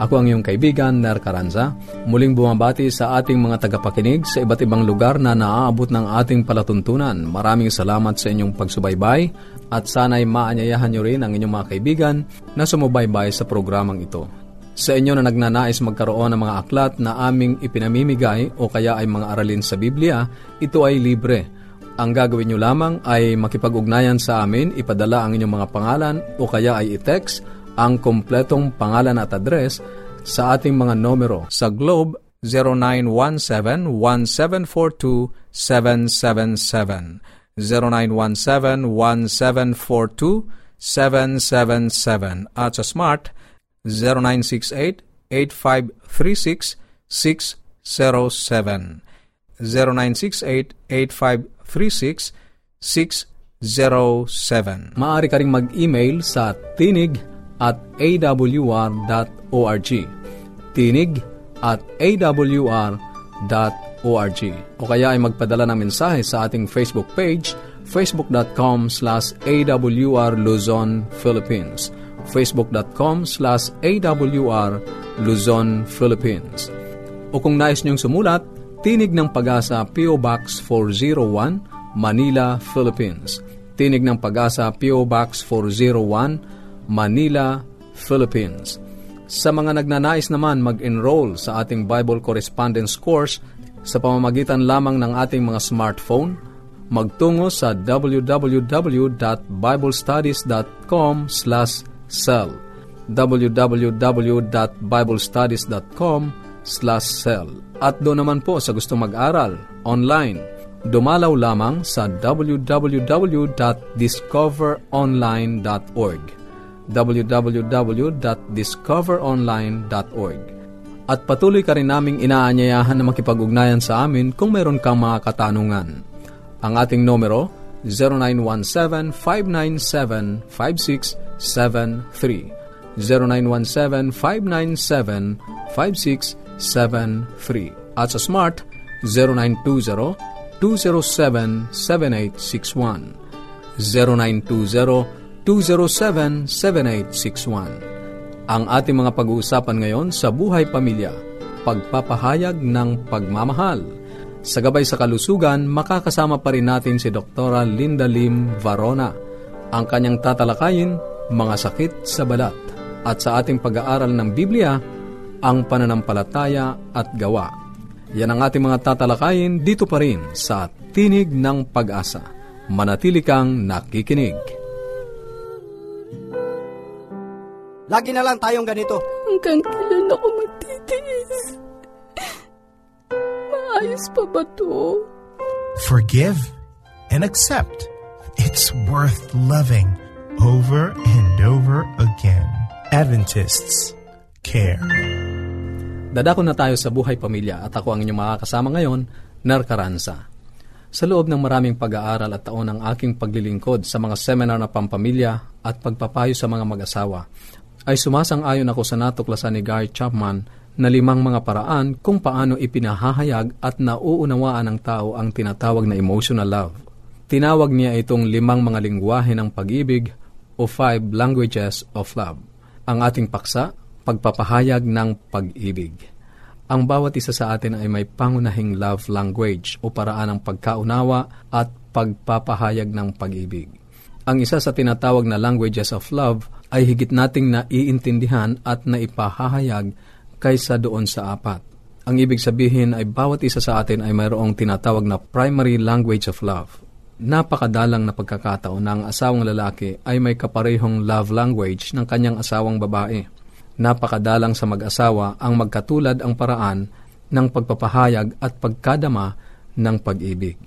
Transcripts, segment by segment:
Ako ang iyong kaibigan, Ner Caranza, muling bumabati sa ating mga tagapakinig sa iba't ibang lugar na naaabot ng ating palatuntunan. Maraming salamat sa inyong pagsubaybay at sana'y maanyayahan niyo rin ang inyong mga kaibigan na sumubaybay sa programang ito. Sa inyo na nagnanais magkaroon ng mga aklat na aming ipinamimigay o kaya ay mga aralin sa Biblia, ito ay libre ang gagawin nyo lamang ay makipag-ugnayan sa amin, ipadala ang inyong mga pangalan o kaya ay i-text ang kompletong pangalan at address sa ating mga numero sa Globe 0917-1742-777 0917-1742-777 at sa Smart 0968-8536-607 0968-8536-607 Maaari ka rin mag-email sa tinig at awr.org tinig at awr.org o kaya ay magpadala ng mensahe sa ating Facebook page facebook.com slash awr Luzon, Philippines. Facebook.com slash awr Luzon, Philippines. O kung nais niyong sumulat Tinig ng Pag-asa PO Box 401 Manila, Philippines. Tinig ng Pag-asa PO Box 401 Manila, Philippines. Sa mga nagnanais naman mag-enroll sa ating Bible Correspondence Course sa pamamagitan lamang ng ating mga smartphone, magtungo sa www.biblestudies.com cell. www.biblestudies.com cell. At doon naman po sa gusto mag-aral, online, dumalaw lamang sa www.discoveronline.org www.discoveronline.org At patuloy ka rin naming inaanyayahan na makipag-ugnayan sa amin kung mayroon kang mga katanungan. Ang ating numero, 0917-597-5673 0917-597-5673 at sa Smart 0920-207-7861 0920-207-7861 Ang ating mga pag-uusapan ngayon sa Buhay Pamilya, Pagpapahayag ng Pagmamahal. Sa gabay sa kalusugan, makakasama pa rin natin si Dr. Linda Lim Varona. Ang kanyang tatalakayin, mga sakit sa balat. At sa ating pag-aaral ng Biblia, ang pananampalataya at gawa. Yan ang ating mga tatalakayin dito pa rin sa Tinig ng Pag-asa. Manatili kang nakikinig. Lagi na lang tayong ganito. Hanggang kailan ako magtitiis? Maayos pa ba to? Forgive and accept. It's worth loving over and over again. Adventists care. Dadako na tayo sa buhay pamilya at ako ang inyong makakasama ngayon, Nar Caranza. Sa loob ng maraming pag-aaral at taon ng aking paglilingkod sa mga seminar na pampamilya at pagpapayo sa mga mag-asawa, ay sumasang-ayon ako sa natuklasan ni Gary Chapman na limang mga paraan kung paano ipinahahayag at nauunawaan ng tao ang tinatawag na emotional love. Tinawag niya itong limang mga lingwahe ng pag-ibig o five languages of love. Ang ating paksa, pagpapahayag ng pag-ibig. Ang bawat isa sa atin ay may pangunahing love language o paraan ng pagkaunawa at pagpapahayag ng pag-ibig. Ang isa sa tinatawag na languages of love ay higit nating naiintindihan at naipahahayag kaysa doon sa apat. Ang ibig sabihin ay bawat isa sa atin ay mayroong tinatawag na primary language of love. Napakadalang na pagkakataon na ang asawang lalaki ay may kaparehong love language ng kanyang asawang babae napakadalang sa mag-asawa ang magkatulad ang paraan ng pagpapahayag at pagkadama ng pag-ibig.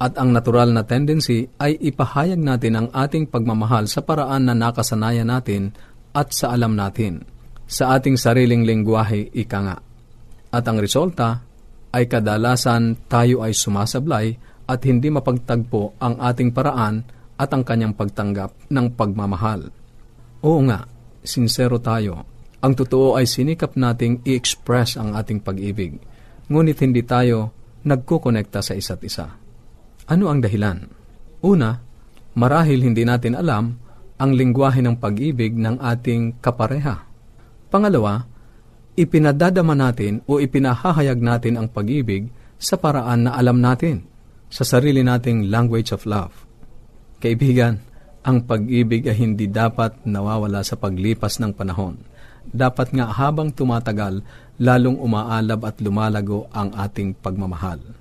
At ang natural na tendency ay ipahayag natin ang ating pagmamahal sa paraan na nakasanayan natin at sa alam natin. sa ating sariling lingwahe ika nga. At ang resulta ay kadalasan tayo ay sumasablay at hindi mapagtagpo ang ating paraan at ang kanyang pagtanggap ng pagmamahal. Oo nga, sincero tayo. Ang totoo ay sinikap nating i-express ang ating pag-ibig. Ngunit hindi tayo nagkukonekta sa isa't isa. Ano ang dahilan? Una, marahil hindi natin alam ang lingwahe ng pag-ibig ng ating kapareha. Pangalawa, ipinadadama natin o ipinahahayag natin ang pag-ibig sa paraan na alam natin, sa sarili nating language of love. Kaibigan, ang pag-ibig ay hindi dapat nawawala sa paglipas ng panahon. Dapat nga habang tumatagal, lalong umaalab at lumalago ang ating pagmamahal.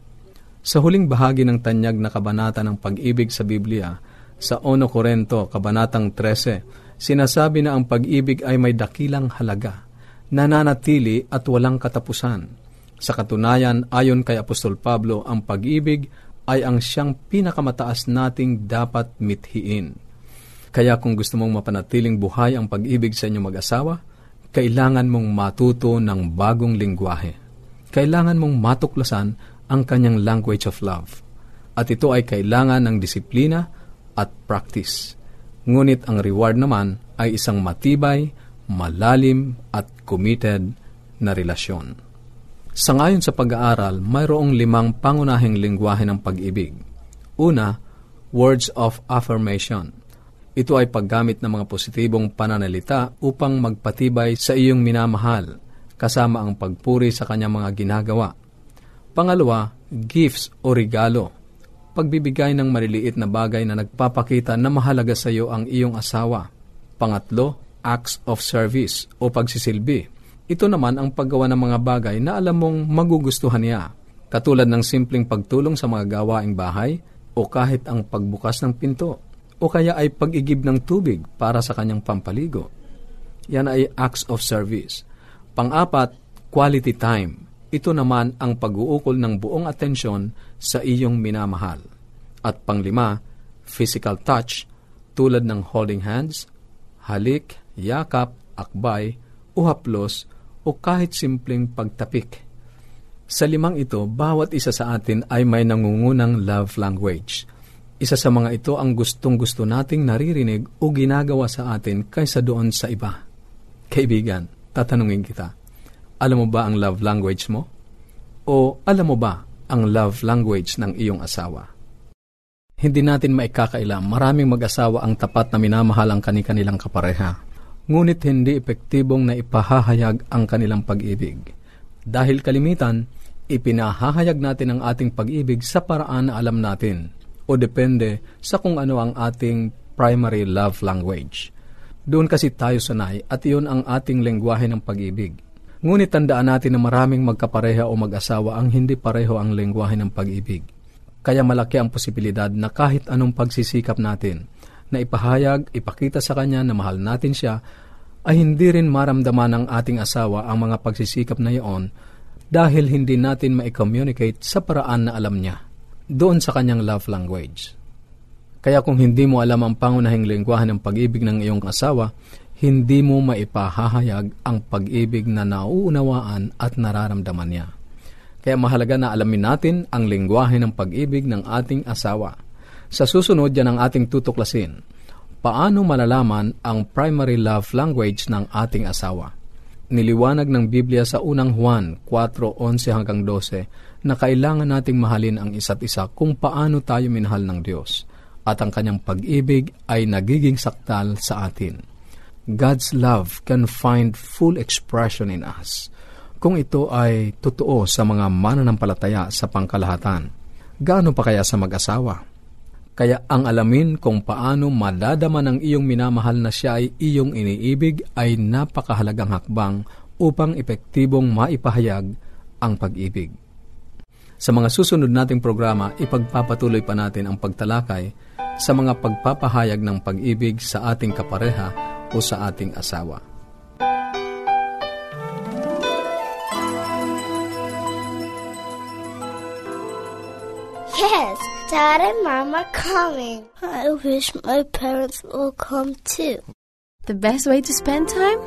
Sa huling bahagi ng tanyag na kabanata ng pag-ibig sa Biblia, sa 1 Korento, kabanatang 13, sinasabi na ang pag-ibig ay may dakilang halaga, nananatili at walang katapusan. Sa katunayan, ayon kay Apostol Pablo, ang pag-ibig ay ang siyang pinakamataas nating dapat mithiin. Kaya kung gusto mong mapanatiling buhay ang pag-ibig sa inyong mag-asawa, kailangan mong matuto ng bagong lingwahe. Kailangan mong matuklasan ang kanyang language of love. At ito ay kailangan ng disiplina at practice. Ngunit ang reward naman ay isang matibay, malalim at committed na relasyon. Sa ngayon sa pag-aaral, mayroong limang pangunahing lingwahe ng pag-ibig. Una, words of affirmation. Ito ay paggamit ng mga positibong pananalita upang magpatibay sa iyong minamahal, kasama ang pagpuri sa kanyang mga ginagawa. Pangalawa, gifts o regalo. Pagbibigay ng maliliit na bagay na nagpapakita na mahalaga sa iyo ang iyong asawa. Pangatlo, acts of service o pagsisilbi. Ito naman ang paggawa ng mga bagay na alam mong magugustuhan niya, katulad ng simpleng pagtulong sa mga gawaing bahay o kahit ang pagbukas ng pinto o kaya ay pag-igib ng tubig para sa kanyang pampaligo. Yan ay acts of service. Pang-apat, quality time ito naman ang pag-uukol ng buong atensyon sa iyong minamahal. At panglima, physical touch tulad ng holding hands, halik, yakap, akbay, uhaplos, o kahit simpleng pagtapik. Sa limang ito, bawat isa sa atin ay may nangungunang love language. Isa sa mga ito ang gustong-gusto nating naririnig o ginagawa sa atin kaysa doon sa iba. Kaibigan, tatanungin kita, alam mo ba ang love language mo? O alam mo ba ang love language ng iyong asawa? Hindi natin maikakaila, maraming mag-asawa ang tapat na minamahal ang kanilang kapareha. Ngunit hindi epektibong na ipahahayag ang kanilang pag-ibig. Dahil kalimitan, ipinahahayag natin ang ating pag-ibig sa paraan na alam natin o depende sa kung ano ang ating primary love language. Doon kasi tayo sanay at iyon ang ating lengguwahe ng pag-ibig. Ngunit tandaan natin na maraming magkapareha o mag-asawa ang hindi pareho ang lengguwahe ng pag-ibig. Kaya malaki ang posibilidad na kahit anong pagsisikap natin na ipahayag, ipakita sa kanya na mahal natin siya, ay hindi rin maramdaman ng ating asawa ang mga pagsisikap na iyon dahil hindi natin ma-communicate sa paraan na alam niya doon sa kanyang love language. Kaya kung hindi mo alam ang pangunahing lengguwahe ng pag-ibig ng iyong asawa, hindi mo maipahahayag ang pag-ibig na nauunawaan at nararamdaman niya. Kaya mahalaga na alamin natin ang lingwahe ng pag-ibig ng ating asawa. Sa susunod yan ang ating tutuklasin. Paano malalaman ang primary love language ng ating asawa? Niliwanag ng Biblia sa unang Juan 4.11 hanggang 12 na kailangan nating mahalin ang isa't isa kung paano tayo minahal ng Diyos at ang kanyang pag-ibig ay nagiging saktal sa atin. God's love can find full expression in us kung ito ay totoo sa mga mananampalataya sa pangkalahatan. Gaano pa kaya sa mag-asawa? Kaya ang alamin kung paano madadama ng iyong minamahal na siya ay iyong iniibig ay napakahalagang hakbang upang epektibong maipahayag ang pag-ibig. Sa mga susunod nating programa, ipagpapatuloy pa natin ang pagtalakay sa mga pagpapahayag ng pag-ibig sa ating kapareha o sa ating asawa. Yes, Dad and Mom are coming. I wish my parents will come too. The best way to spend time?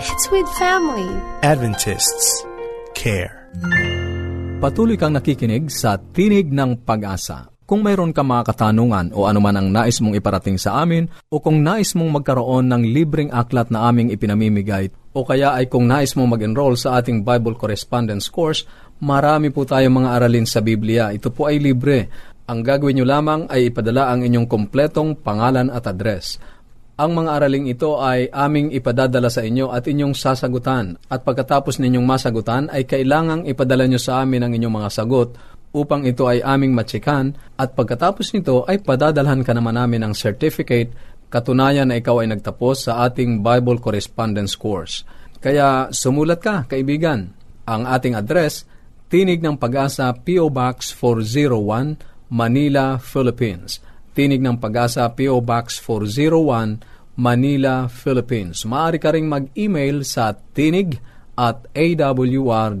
It's with family. Adventists care. Patuloy kang nakikinig sa Tinig ng Pag-asa. Kung mayroon ka mga katanungan o anuman ang nais mong iparating sa amin o kung nais mong magkaroon ng libreng aklat na aming ipinamimigay o kaya ay kung nais mong mag-enroll sa ating Bible Correspondence Course, marami po tayong mga aralin sa Biblia. Ito po ay libre. Ang gagawin nyo lamang ay ipadala ang inyong kompletong pangalan at address. Ang mga araling ito ay aming ipadadala sa inyo at inyong sasagutan. At pagkatapos ninyong masagutan ay kailangang ipadala nyo sa amin ang inyong mga sagot upang ito ay aming matsikan at pagkatapos nito ay padadalhan ka naman namin ng certificate katunayan na ikaw ay nagtapos sa ating Bible Correspondence Course. Kaya sumulat ka, kaibigan. Ang ating address, Tinig ng Pag-asa, P.O. Box 401, Manila, Philippines. Tinig ng Pag-asa, P.O. Box 401, Manila, Philippines. Maaari ka ring mag-email sa tinig at awr.org.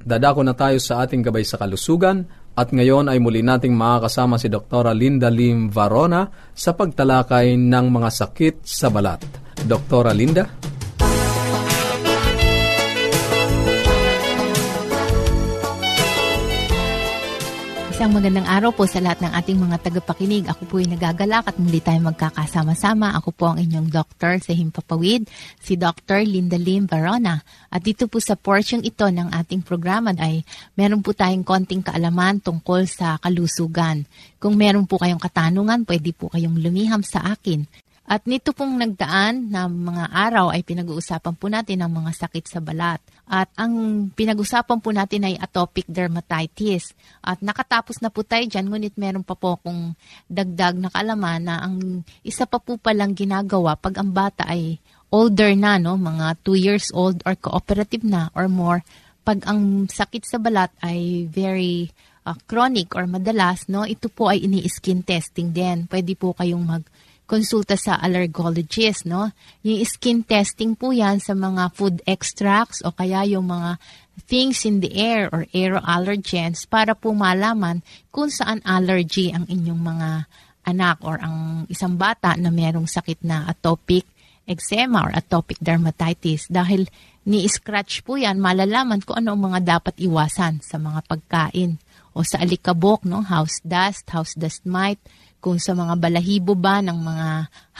Dadako na tayo sa ating gabay sa kalusugan at ngayon ay muli nating makakasama si Dr. Linda Lim Varona sa pagtalakay ng mga sakit sa balat. Dr. Linda? Isang magandang araw po sa lahat ng ating mga tagapakinig. Ako po ay nagagalak at muli tayo magkakasama-sama. Ako po ang inyong doktor sa Himpapawid, si Dr. Linda Lim Varona. At dito po sa portion ito ng ating programa ay meron po tayong konting kaalaman tungkol sa kalusugan. Kung meron po kayong katanungan, pwede po kayong lumiham sa akin. At nito pong nagdaan na mga araw ay pinag-uusapan po natin ang mga sakit sa balat. At ang pinag-usapan po natin ay atopic dermatitis. At nakatapos na po tayo dyan, ngunit meron pa po akong dagdag na kaalaman na ang isa pa po palang ginagawa pag ang bata ay older na, no, mga 2 years old or cooperative na or more, pag ang sakit sa balat ay very uh, chronic or madalas, no, ito po ay ini-skin testing din. Pwede po kayong mag konsulta sa allergologist, no? Yung skin testing po yan sa mga food extracts o kaya yung mga things in the air or air allergens para po malaman kung saan allergy ang inyong mga anak or ang isang bata na merong sakit na atopic eczema or atopic dermatitis dahil ni-scratch po yan, malalaman kung ano ang mga dapat iwasan sa mga pagkain o sa alikabok, no? house dust, house dust mite, kung sa mga balahibo ba ng mga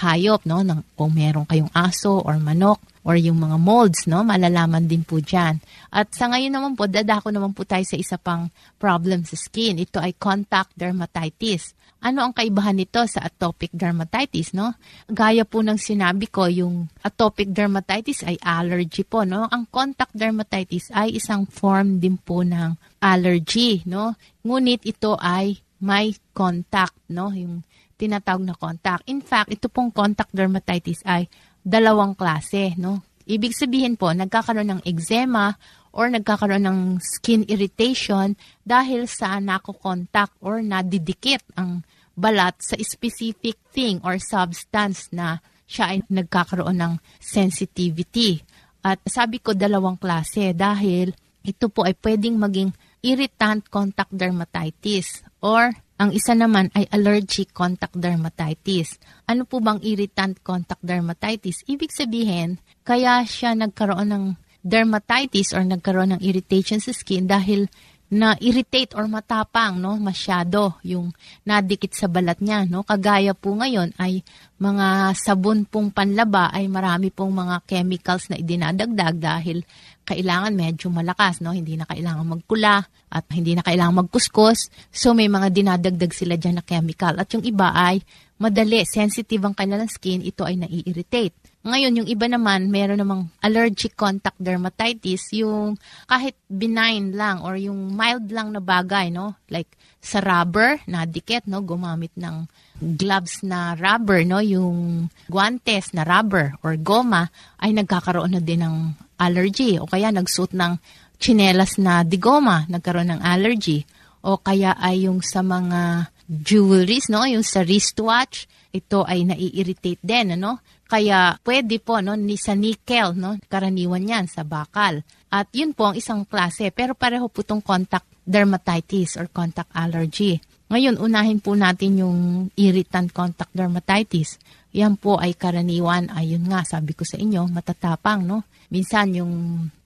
hayop, no? Ng, kung meron kayong aso or manok or yung mga molds, no? Malalaman din po dyan. At sa ngayon naman po, dadako naman po tayo sa isa pang problem sa skin. Ito ay contact dermatitis. Ano ang kaibahan nito sa atopic dermatitis, no? Gaya po ng sinabi ko, yung atopic dermatitis ay allergy po, no? Ang contact dermatitis ay isang form din po ng allergy, no? Ngunit ito ay may contact, no? Yung tinatawag na contact. In fact, ito pong contact dermatitis ay dalawang klase, no? Ibig sabihin po, nagkakaroon ng eczema or nagkakaroon ng skin irritation dahil sa nako-contact or nadidikit ang balat sa specific thing or substance na siya ay nagkakaroon ng sensitivity. At sabi ko dalawang klase dahil ito po ay pwedeng maging irritant contact dermatitis or ang isa naman ay allergic contact dermatitis. Ano po bang irritant contact dermatitis? Ibig sabihin, kaya siya nagkaroon ng dermatitis or nagkaroon ng irritation sa skin dahil na irritate or matapang no masyado yung nadikit sa balat niya no? Kagaya po ngayon ay mga sabon pong panlaba ay marami pong mga chemicals na idinadagdag dahil kailangan medyo malakas no? Hindi na kailangan magkula at hindi na kailangan magkuskus. So may mga dinadagdag sila diyan na chemical. At yung iba ay madali sensitive ang kanilang skin ito ay nai-irritate ngayon, yung iba naman, meron namang allergic contact dermatitis, yung kahit benign lang or yung mild lang na bagay, no? Like sa rubber, na dikit, no? Gumamit ng gloves na rubber, no? Yung guantes na rubber or goma ay nagkakaroon na din ng allergy o kaya nagsuot ng chinelas na digoma, nagkaroon ng allergy o kaya ay yung sa mga jewelries, no, yung sa wristwatch, ito ay nai-irritate din, ano? Kaya pwede po no ni sa nickel, no, karaniwan 'yan sa bakal. At yun po ang isang klase, pero pareho po itong contact dermatitis or contact allergy. Ngayon, unahin po natin yung irritant contact dermatitis. Yan po ay karaniwan, ayun nga, sabi ko sa inyo, matatapang, no? Minsan yung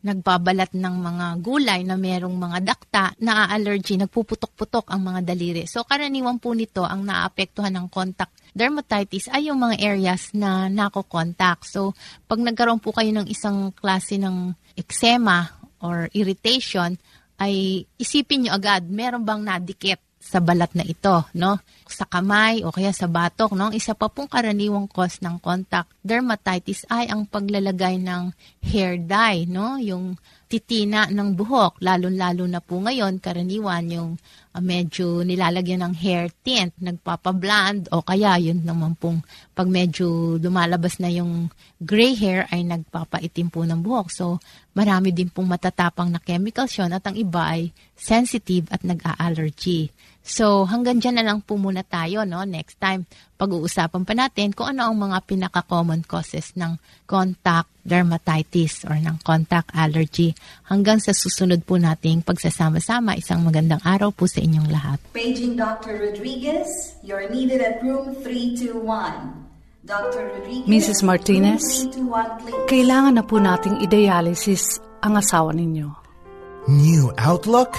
nagbabalat ng mga gulay na merong mga dakta, na-allergy, nagpuputok-putok ang mga daliri. So karaniwan po nito ang naapektuhan ng contact dermatitis ay yung mga areas na nako-contact. So pag nagkaroon po kayo ng isang klase ng eczema or irritation, ay isipin nyo agad, meron bang nadikit sa balat na ito, no? Sa kamay o kaya sa batok, no? Isa pa pong karaniwang cause ng contact dermatitis ay ang paglalagay ng hair dye, no? Yung titina ng buhok, lalo-lalo na po ngayon, karaniwan yung uh, medyo nilalagyan ng hair tint, nagpapablond, o kaya yun naman pong pag medyo lumalabas na yung gray hair ay nagpapaitim po ng buhok. So, marami din pong matatapang na chemicals yun at ang iba ay sensitive at nag-a-allergy. So, hanggang dyan na lang po muna tayo, no? Next time, pag-uusapan pa natin kung ano ang mga pinaka-common causes ng contact dermatitis or ng contact allergy. Hanggang sa susunod po nating pagsasama-sama, isang magandang araw po sa inyong lahat. Paging Dr. Rodriguez, you're needed at room 321. Dr. Rodriguez, Mrs. Martinez, room 321, please. kailangan na po nating i-dialysis ang asawa ninyo. New outlook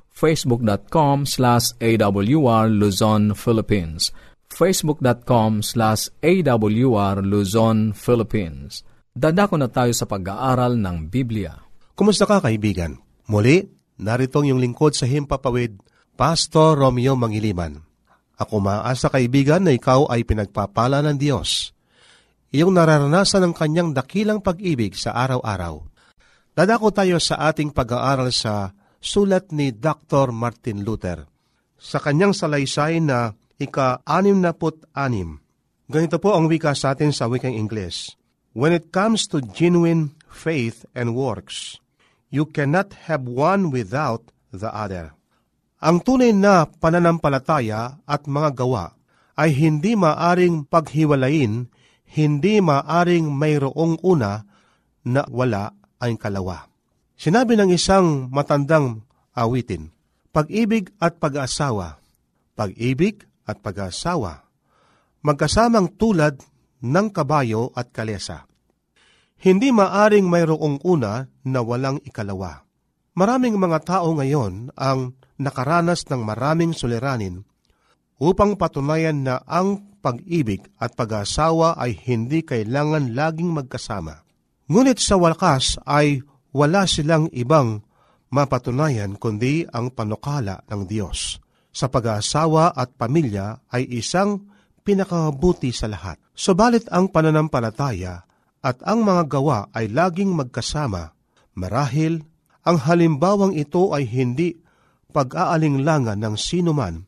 facebook.com slash awr Luzon, Philippines facebook.com slash awr Luzon, Philippines Dadako na tayo sa pag-aaral ng Biblia. Kumusta ka kaibigan? Muli, narito ang iyong lingkod sa Himpapawid, Pastor Romeo Mangiliman. Ako maasa kaibigan na ikaw ay pinagpapala ng Diyos. Iyong nararanasan ng kanyang dakilang pag-ibig sa araw-araw. Dadako tayo sa ating pag-aaral sa sulat ni Dr. Martin Luther. Sa kanyang salaysay na ika-anim na anim. Ganito po ang wika sa atin sa wikang Ingles. When it comes to genuine faith and works, you cannot have one without the other. Ang tunay na pananampalataya at mga gawa ay hindi maaring paghiwalayin, hindi maaring mayroong una na wala ang kalawa. Sinabi ng isang matandang awitin, pag-ibig at pag-asawa, pag-ibig at pag-asawa, magkasamang tulad ng kabayo at kalesa. Hindi maaring mayroong una na walang ikalawa. Maraming mga tao ngayon ang nakaranas ng maraming suliranin upang patunayan na ang pag-ibig at pag-asawa ay hindi kailangan laging magkasama. Ngunit sa wakas ay wala silang ibang mapatunayan kundi ang panukala ng Diyos. Sa pag-aasawa at pamilya ay isang pinakabuti sa lahat. Subalit ang pananampalataya at ang mga gawa ay laging magkasama. Marahil, ang halimbawang ito ay hindi pag-aalinglangan ng sinuman.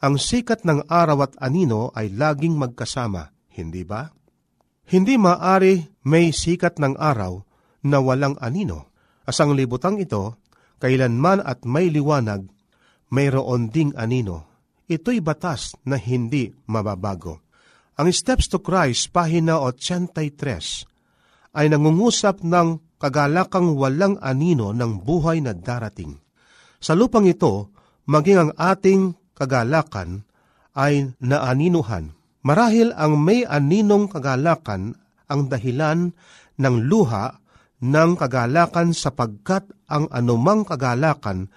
Ang sikat ng araw at anino ay laging magkasama, hindi ba? Hindi maari may sikat ng araw na walang anino. Asang libutang ito, kailanman at may liwanag, mayroon ding anino. Ito'y batas na hindi mababago. Ang Steps to Christ, pahina 83, ay nangungusap ng kagalakang walang anino ng buhay na darating. Sa lupang ito, maging ang ating kagalakan ay naaninuhan. Marahil ang may aninong kagalakan ang dahilan ng luha ng kagalakan sapagkat ang anumang kagalakan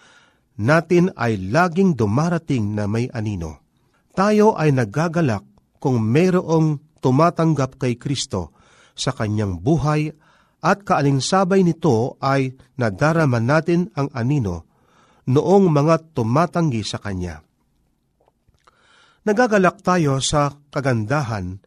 natin ay laging dumarating na may anino. Tayo ay nagagalak kung mayroong tumatanggap kay Kristo sa kanyang buhay at kaalingsabay nito ay nadarama natin ang anino noong mga tumatanggi sa Kanya. Nagagalak tayo sa kagandahan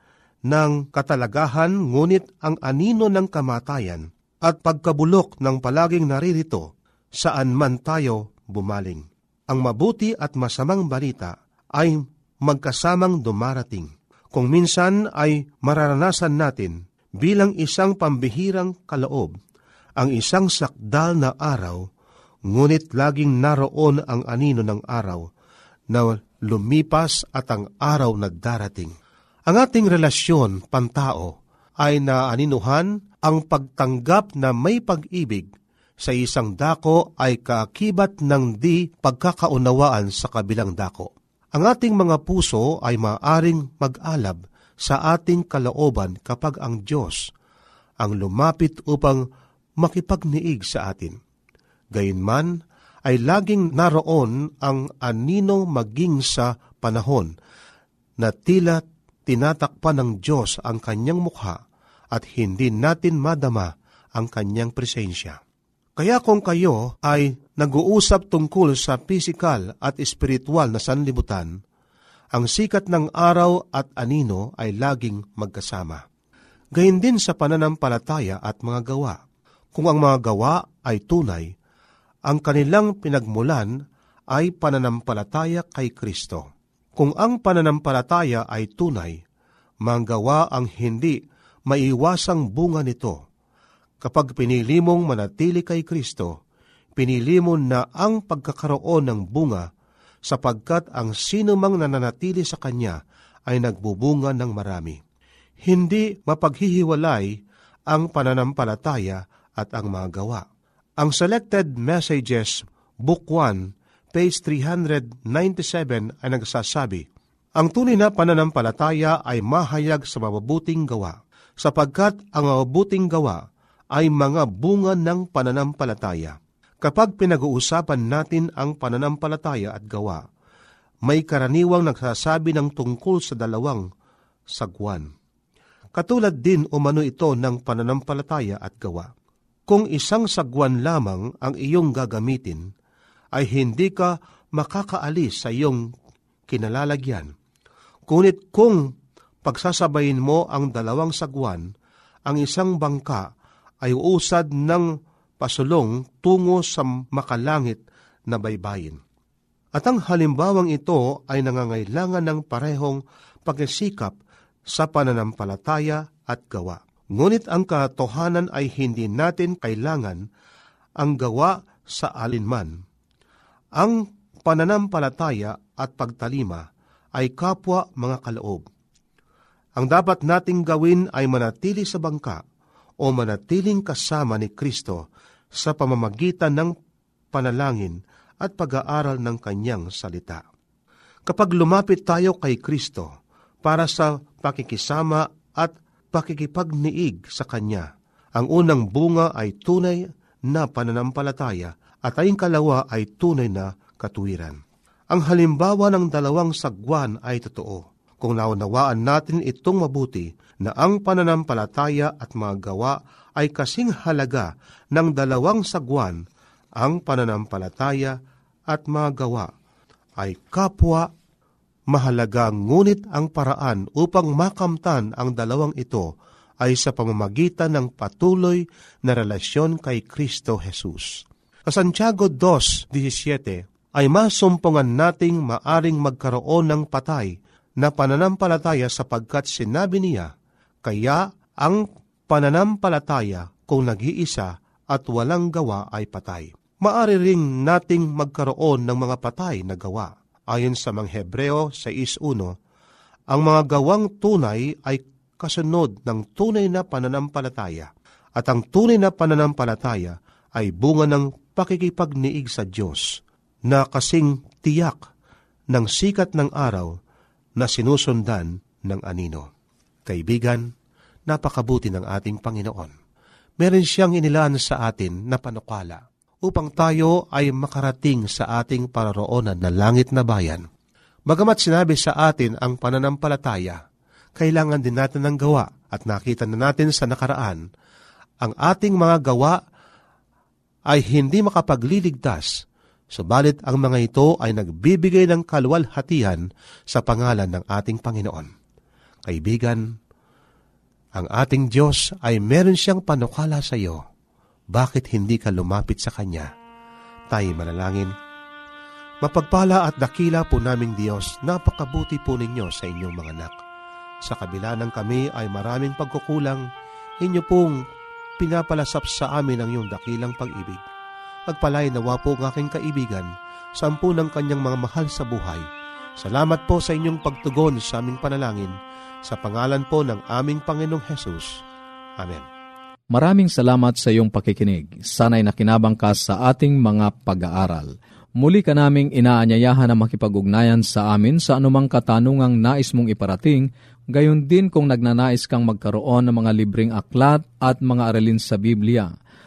ng katalagahan ngunit ang anino ng kamatayan at pagkabulok ng palaging naririto saan man tayo bumaling. Ang mabuti at masamang balita ay magkasamang dumarating. Kung minsan ay mararanasan natin bilang isang pambihirang kaloob ang isang sakdal na araw, ngunit laging naroon ang anino ng araw na lumipas at ang araw na darating. Ang ating relasyon, pantao, ay naaninuhan ang pagtanggap na may pag-ibig sa isang dako ay kaakibat ng di pagkakaunawaan sa kabilang dako. Ang ating mga puso ay maaring mag-alab sa ating kalooban kapag ang Diyos ang lumapit upang makipagniig sa atin. Gayunman, ay laging naroon ang anino maging sa panahon na tila tinatakpan ng Diyos ang kanyang mukha at hindi natin madama ang kanyang presensya. Kaya kung kayo ay nag-uusap tungkol sa pisikal at espiritual na sanlibutan, ang sikat ng araw at anino ay laging magkasama. Gayun din sa pananampalataya at mga gawa. Kung ang mga gawa ay tunay, ang kanilang pinagmulan ay pananampalataya kay Kristo. Kung ang pananampalataya ay tunay, manggawa ang hindi maiwasang bunga nito. Kapag pinili mong manatili kay Kristo, pinili mo na ang pagkakaroon ng bunga sapagkat ang sino mang nananatili sa Kanya ay nagbubunga ng marami. Hindi mapaghihiwalay ang pananampalataya at ang mga gawa ang Selected Messages, Book 1, page 397 ay nagsasabi, Ang tunay na pananampalataya ay mahayag sa mabubuting gawa, sapagkat ang mabubuting gawa ay mga bunga ng pananampalataya. Kapag pinag-uusapan natin ang pananampalataya at gawa, may karaniwang nagsasabi ng tungkol sa dalawang sagwan. Katulad din umano ito ng pananampalataya at gawa. Kung isang sagwan lamang ang iyong gagamitin, ay hindi ka makakaalis sa iyong kinalalagyan. Kunit kung pagsasabayin mo ang dalawang sagwan, ang isang bangka ay usad ng pasulong tungo sa makalangit na baybayin. At ang halimbawang ito ay nangangailangan ng parehong pagsisikap sa pananampalataya at gawa. Ngunit ang katotohanan ay hindi natin kailangan ang gawa sa alinman. Ang pananampalataya at pagtalima ay kapwa mga kaloob. Ang dapat nating gawin ay manatili sa bangka o manatiling kasama ni Kristo sa pamamagitan ng panalangin at pag-aaral ng kanyang salita. Kapag lumapit tayo kay Kristo para sa pakikisama at pakikipagniig sa Kanya. Ang unang bunga ay tunay na pananampalataya at ang kalawa ay tunay na katuwiran. Ang halimbawa ng dalawang sagwan ay totoo. Kung naunawaan natin itong mabuti na ang pananampalataya at mga gawa ay kasing halaga ng dalawang sagwan, ang pananampalataya at mga gawa ay kapwa mahalaga ngunit ang paraan upang makamtan ang dalawang ito ay sa pamamagitan ng patuloy na relasyon kay Kristo Jesus. Sa Santiago 2.17 ay masumpungan nating maaring magkaroon ng patay na pananampalataya sapagkat sinabi niya, kaya ang pananampalataya kung nag-iisa at walang gawa ay patay. Maari ring nating magkaroon ng mga patay na gawa Ayon sa mga Hebreo 6.1, ang mga gawang tunay ay kasunod ng tunay na pananampalataya. At ang tunay na pananampalataya ay bunga ng pakikipagniig sa Diyos na kasing tiyak ng sikat ng araw na sinusundan ng anino. Kaibigan, napakabuti ng ating Panginoon. Meron siyang inilaan sa atin na panukala upang tayo ay makarating sa ating pararoonan na langit na bayan. Bagamat sinabi sa atin ang pananampalataya, kailangan din natin ng gawa at nakita na natin sa nakaraan, ang ating mga gawa ay hindi makapagliligtas, subalit ang mga ito ay nagbibigay ng kalwalhatian sa pangalan ng ating Panginoon. Kaibigan, ang ating Diyos ay meron siyang panukala sa iyo. Bakit hindi ka lumapit sa Kanya? Tayo manalangin. Mapagpala at dakila po naming Diyos, napakabuti po ninyo sa inyong mga anak. Sa kabila ng kami ay maraming pagkukulang, inyo pong pinapalasap sa amin ang iyong dakilang pag-ibig. Pagpalay nawa po ang aking kaibigan, sampu ng kanyang mga mahal sa buhay. Salamat po sa inyong pagtugon sa aming panalangin, sa pangalan po ng aming Panginoong Hesus. Amen. Maraming salamat sa iyong pakikinig. Sana'y nakinabang ka sa ating mga pag-aaral. Muli ka naming inaanyayahan na makipag-ugnayan sa amin sa anumang katanungang nais mong iparating, gayon din kung nagnanais kang magkaroon ng mga libreng aklat at mga aralin sa Biblia.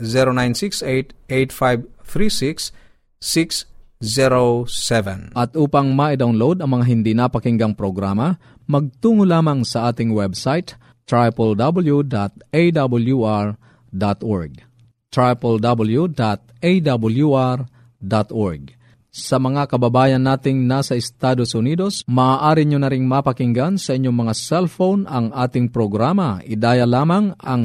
0968-8536-607 At upang ma-download ang mga hindi napakinggang programa, magtungo lamang sa ating website www.awr.org www.awr.org Sa mga kababayan nating nasa Estados Unidos, maaari nyo na ring mapakinggan sa inyong mga cellphone ang ating programa. Idaya lamang ang